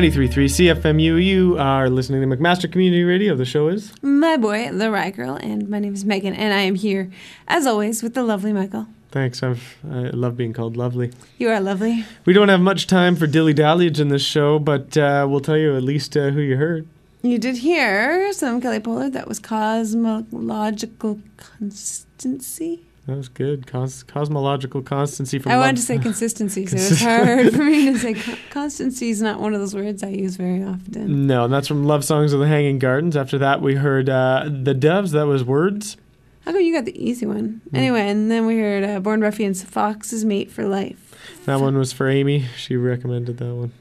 93.3 CFMU. You are listening to McMaster Community Radio. The show is. My boy, the Rye Girl, and my name is Megan, and I am here, as always, with the lovely Michael. Thanks. I've, I love being called lovely. You are lovely. We don't have much time for dilly dalliage in this show, but uh, we'll tell you at least uh, who you heard. You did hear some Kelly Pollard. That was cosmological constancy. That was good. Cos- cosmological constancy from I love- wanted to say consistency, so it was hard for me to say. Con- constancy is not one of those words I use very often. No, and that's from Love Songs of the Hanging Gardens. After that, we heard uh, The Doves. That was Words. How come you got the easy one? Anyway, and then we heard uh, Born Ruffians, Foxes Mate for Life. That one was for Amy. She recommended that one.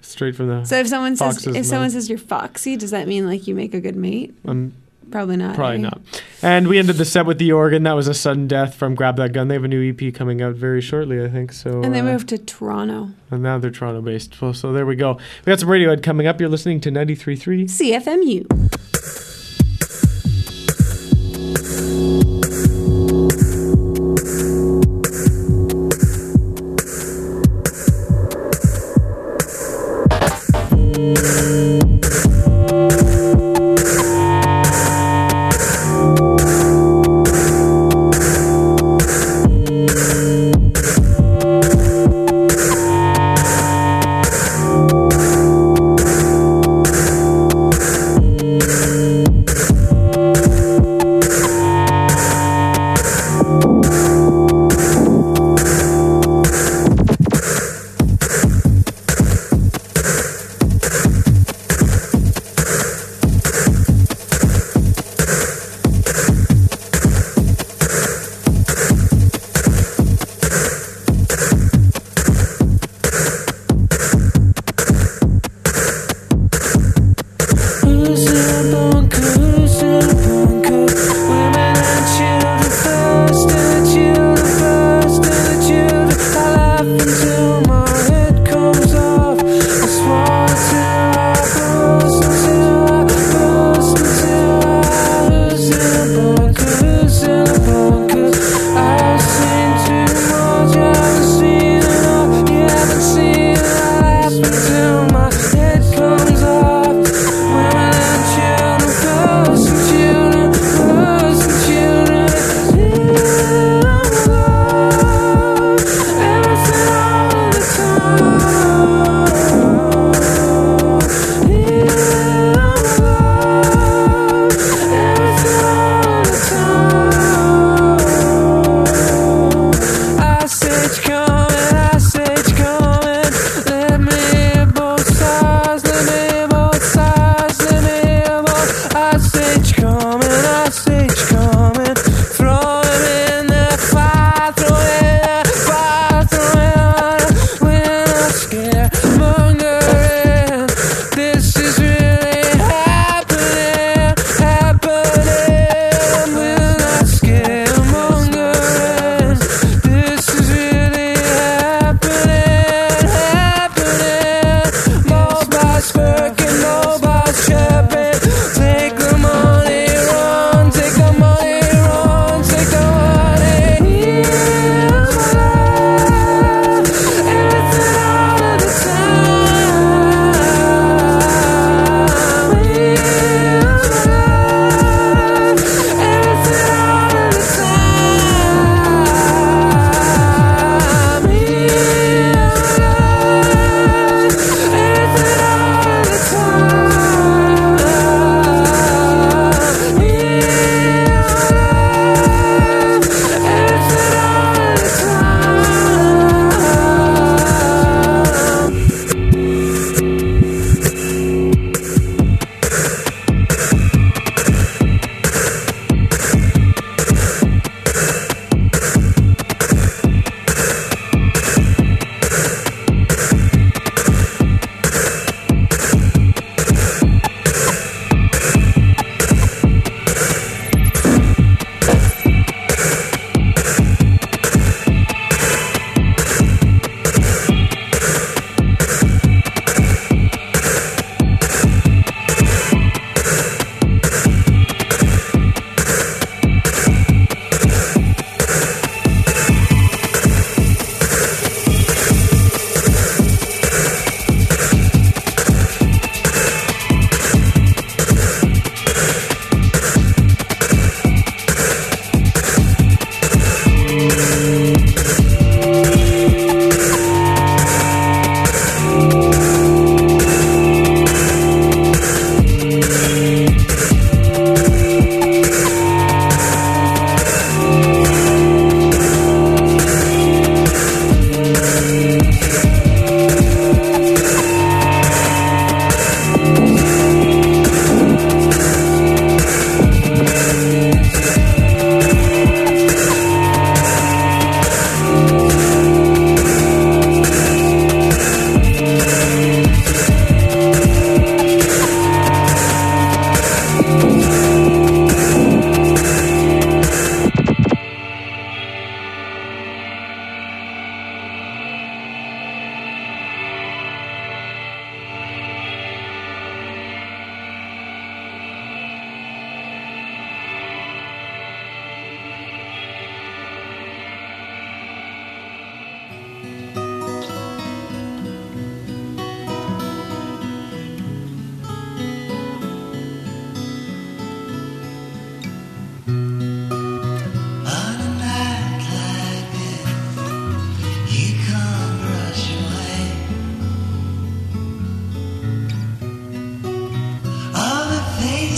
Straight from the. So if someone says if someone says you're foxy, does that mean like you make a good mate? Um, Probably not. probably not. And we ended the set with the organ. That was a sudden death from Grab That Gun. They have a new EP coming out very shortly, I think. So And they uh, moved to Toronto. and now they're Toronto based. Well, so there we go. We got some Radiohead coming up. You're listening to 93.3. CFMU.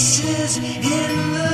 Faces in the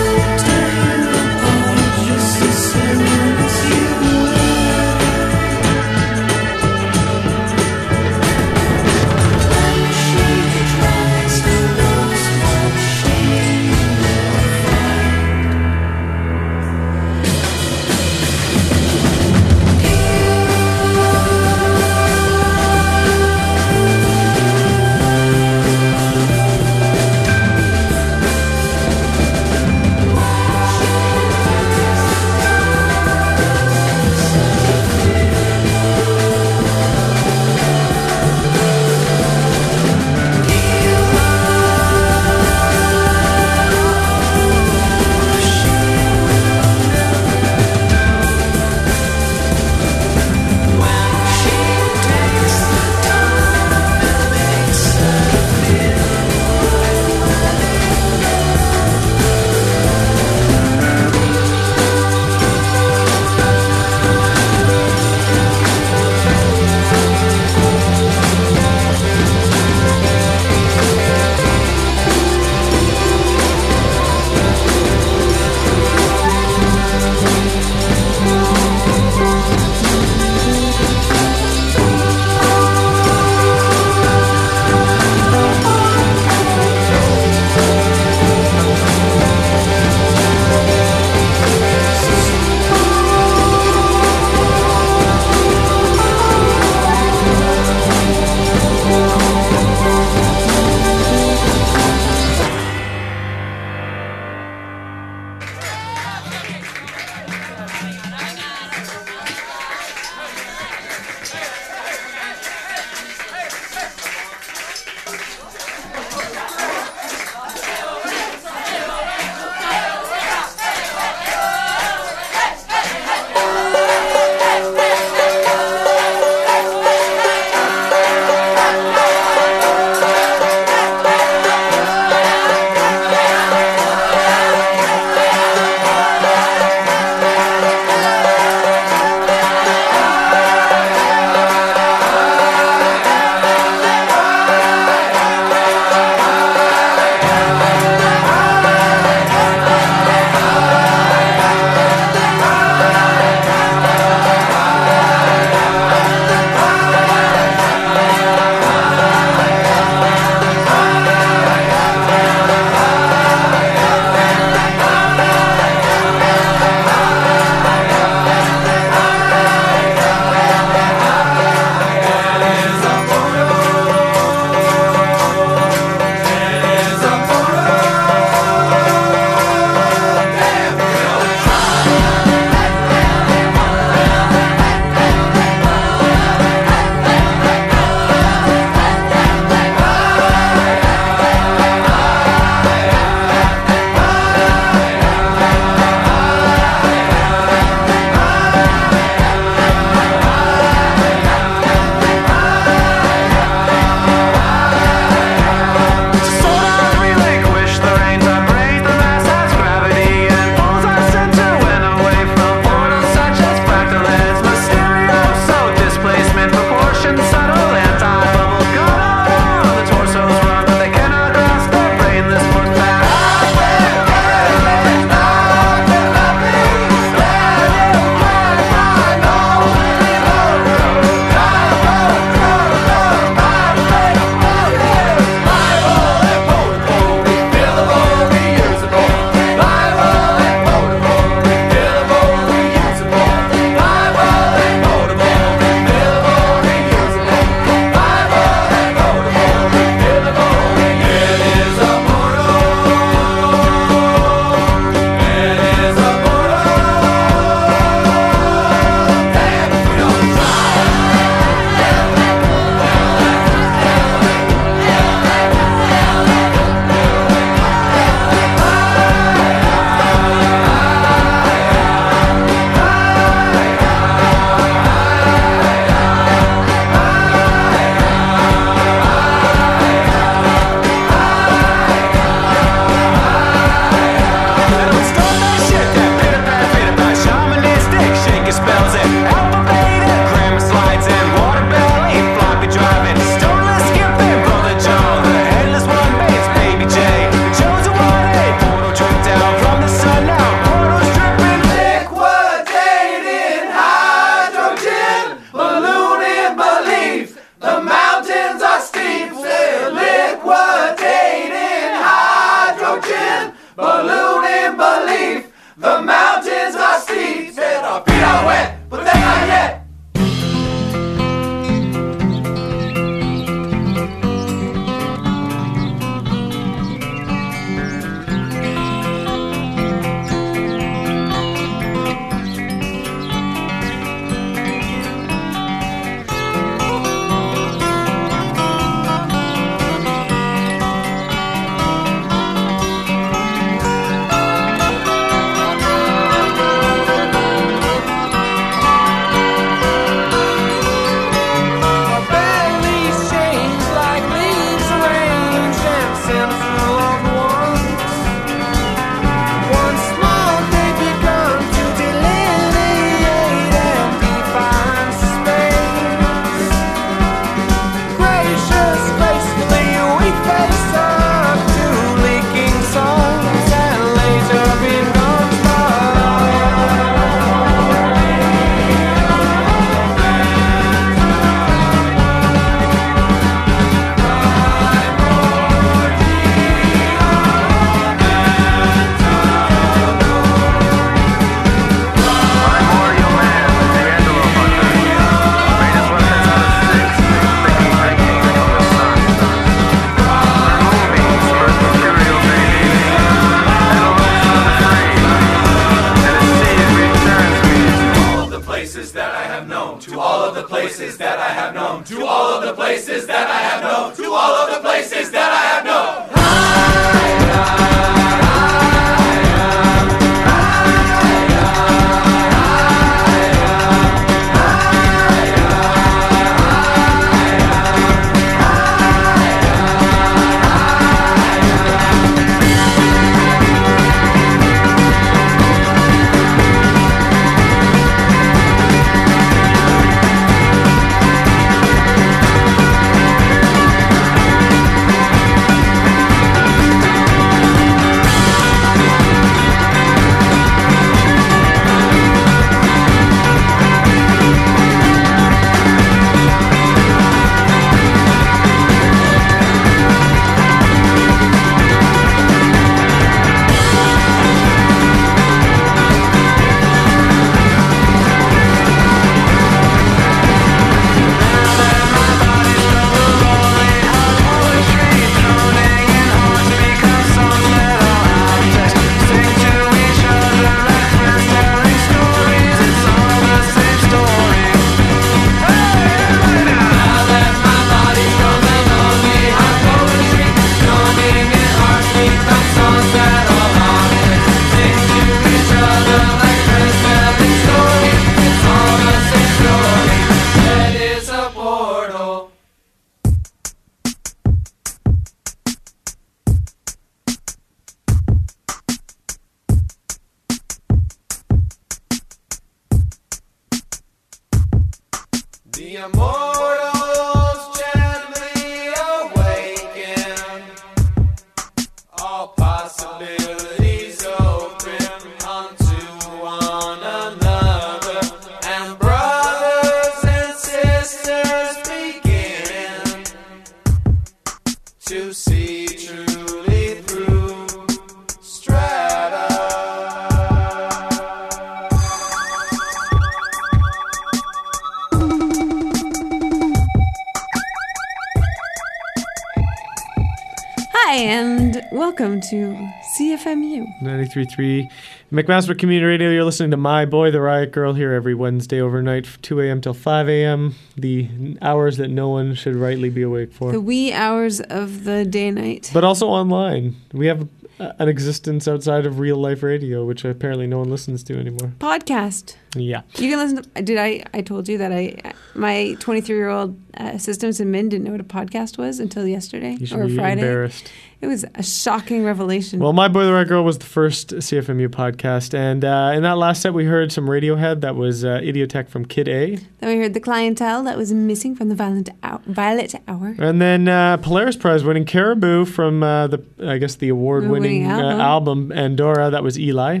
93.3 McMaster Community Radio. You're listening to My Boy, the Riot Girl, here every Wednesday overnight, f- 2 a.m. till 5 a.m. The hours that no one should rightly be awake for. The wee hours of the day night. but also online. We have an existence outside of real life radio, which apparently no one listens to anymore. Podcast. Yeah. You can listen to. Did I? I told you that I, my 23 year old uh, systems admin didn't know what a podcast was until yesterday You should or Friday. embarrassed. It was a shocking revelation. Well, My Boy the Riot Girl was the first CFMU podcast, and uh, in that last set we heard some Radiohead. That was uh, Idioteque from Kid A, then we heard the clientele that was missing from the Violet Hour. Violet Hour. and then uh, Polaris Prize winning Caribou from uh, the I guess the award winning Winning uh, album. album Andorra. That was Eli.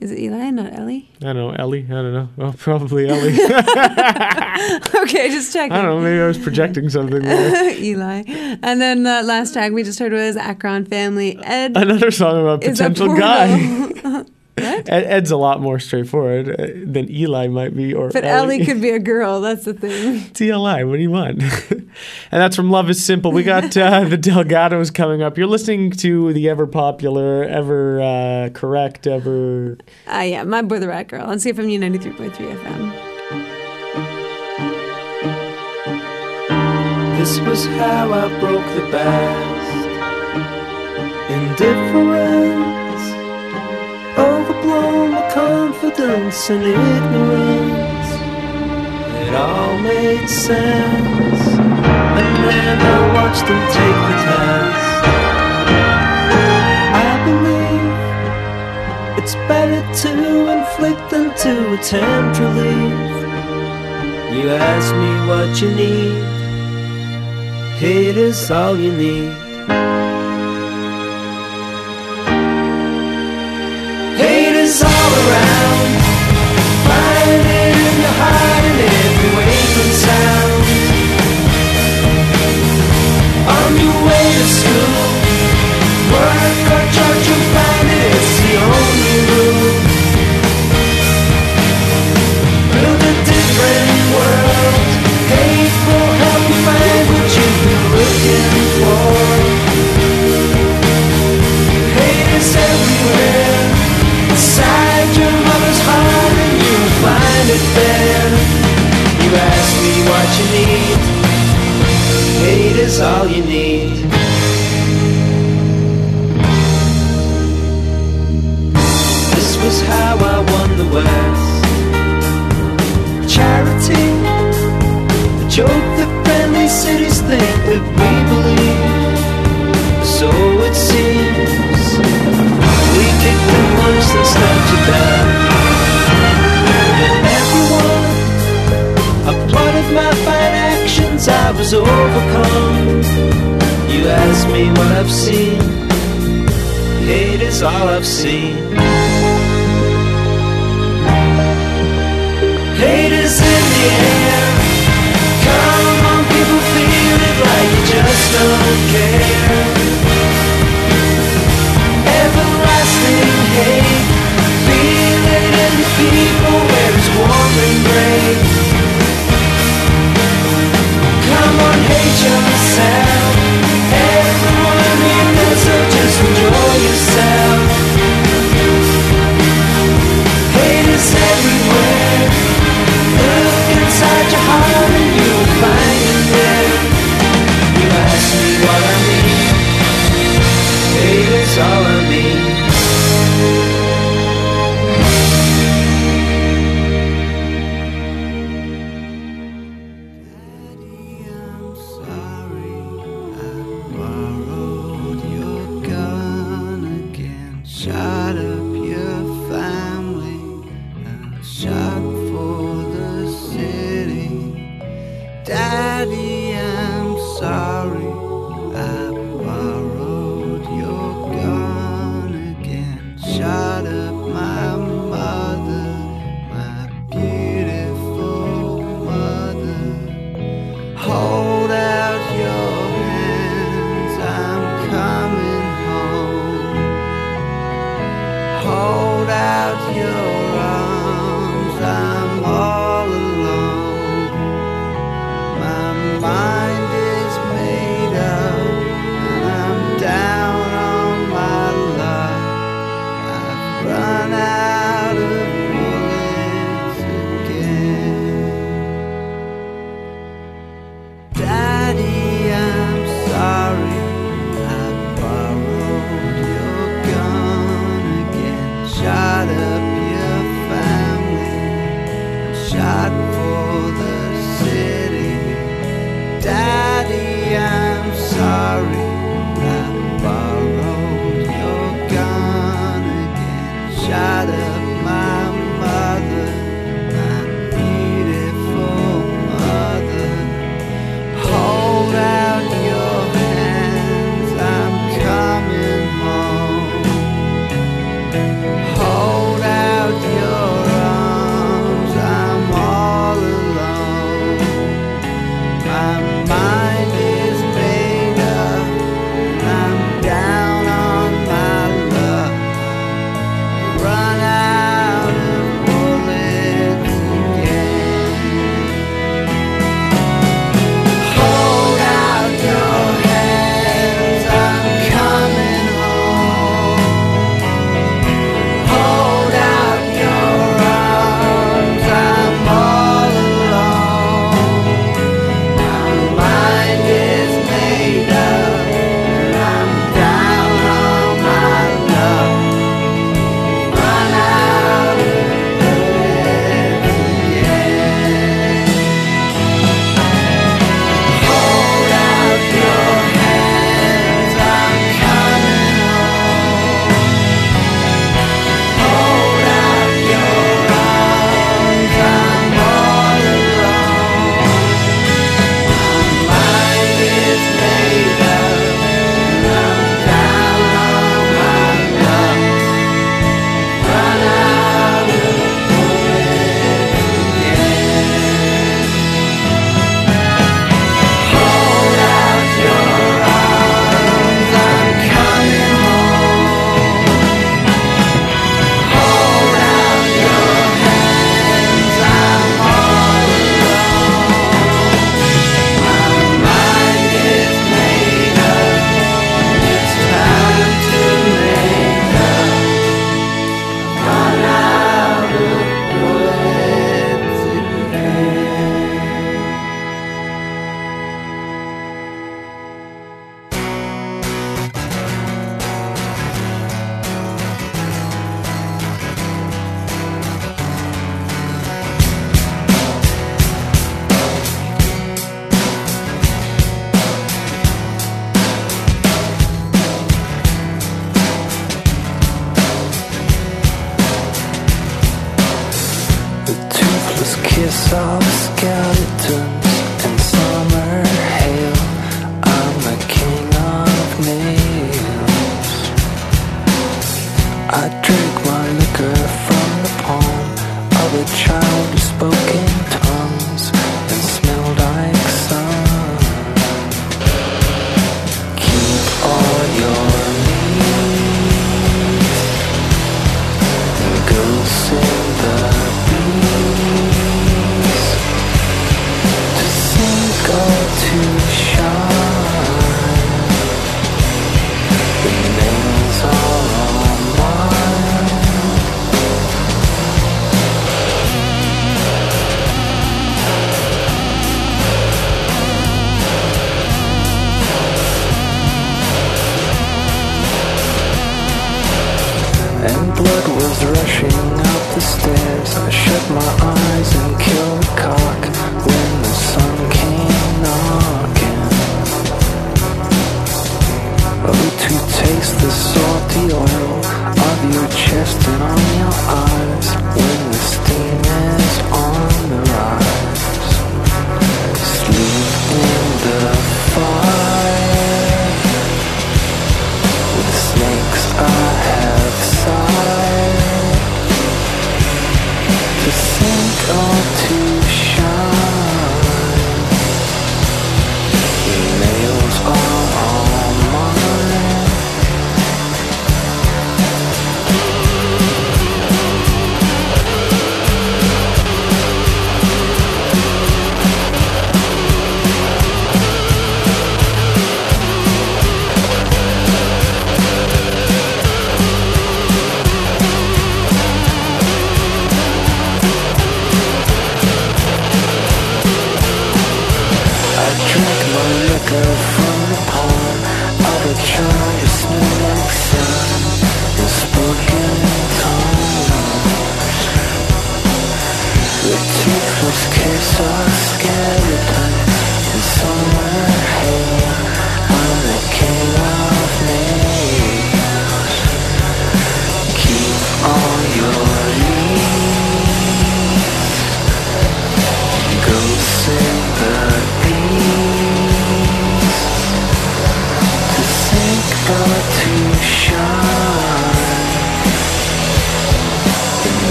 Is it Eli, not Ellie? I don't know, Ellie. I don't know. Well, probably Ellie. okay, just checking. I don't know. Maybe I was projecting something. There. Eli. And then the last tag we just heard was Akron Family. Ed Another song about potential guy. what? Ed's a lot more straightforward uh, than Eli might be, or But Ellie could be a girl. That's the thing. TLI. What do you want? and that's from Love Is Simple. We got uh, the Delgados coming up. You're listening to the ever popular, ever uh, correct, ever Ah, yeah, my boy, the rat girl Let's see if on CFMU 93.3 FM. This was how I broke the best. Indifference, confidence and ignorance. It all made sense. And then I watched them take the test. I believe it's better to inflict than to attempt relief. You ask me what you need. Hate is all you need. Of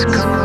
Let's go.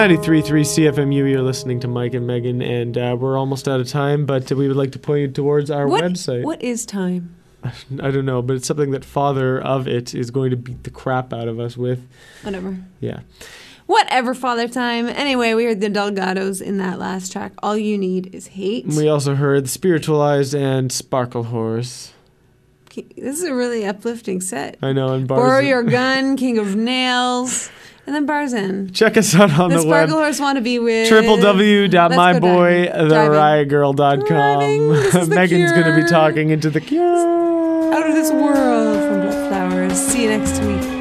93.3 CFMU, you're listening to Mike and Megan, and uh, we're almost out of time, but we would like to point you towards our What, website. what is time? I don't know, but it's something that father of it is going to beat the crap out of us with. Whatever. Yeah. Whatever, Father Time. Anyway, we heard the Delgados in that last track. All you need is hate. We also heard Spiritualized and Sparklehorse. This is a really uplifting set. I know, and Borrow. Your Gun, King of Nails, and then Barzin. Check us out on The, the, Sparkle web. Horse want to be with. www.myboytheriotgirl.com. Driving. This is the Megan's going to be talking into the cure. Out of this world from Flowers. See you next week.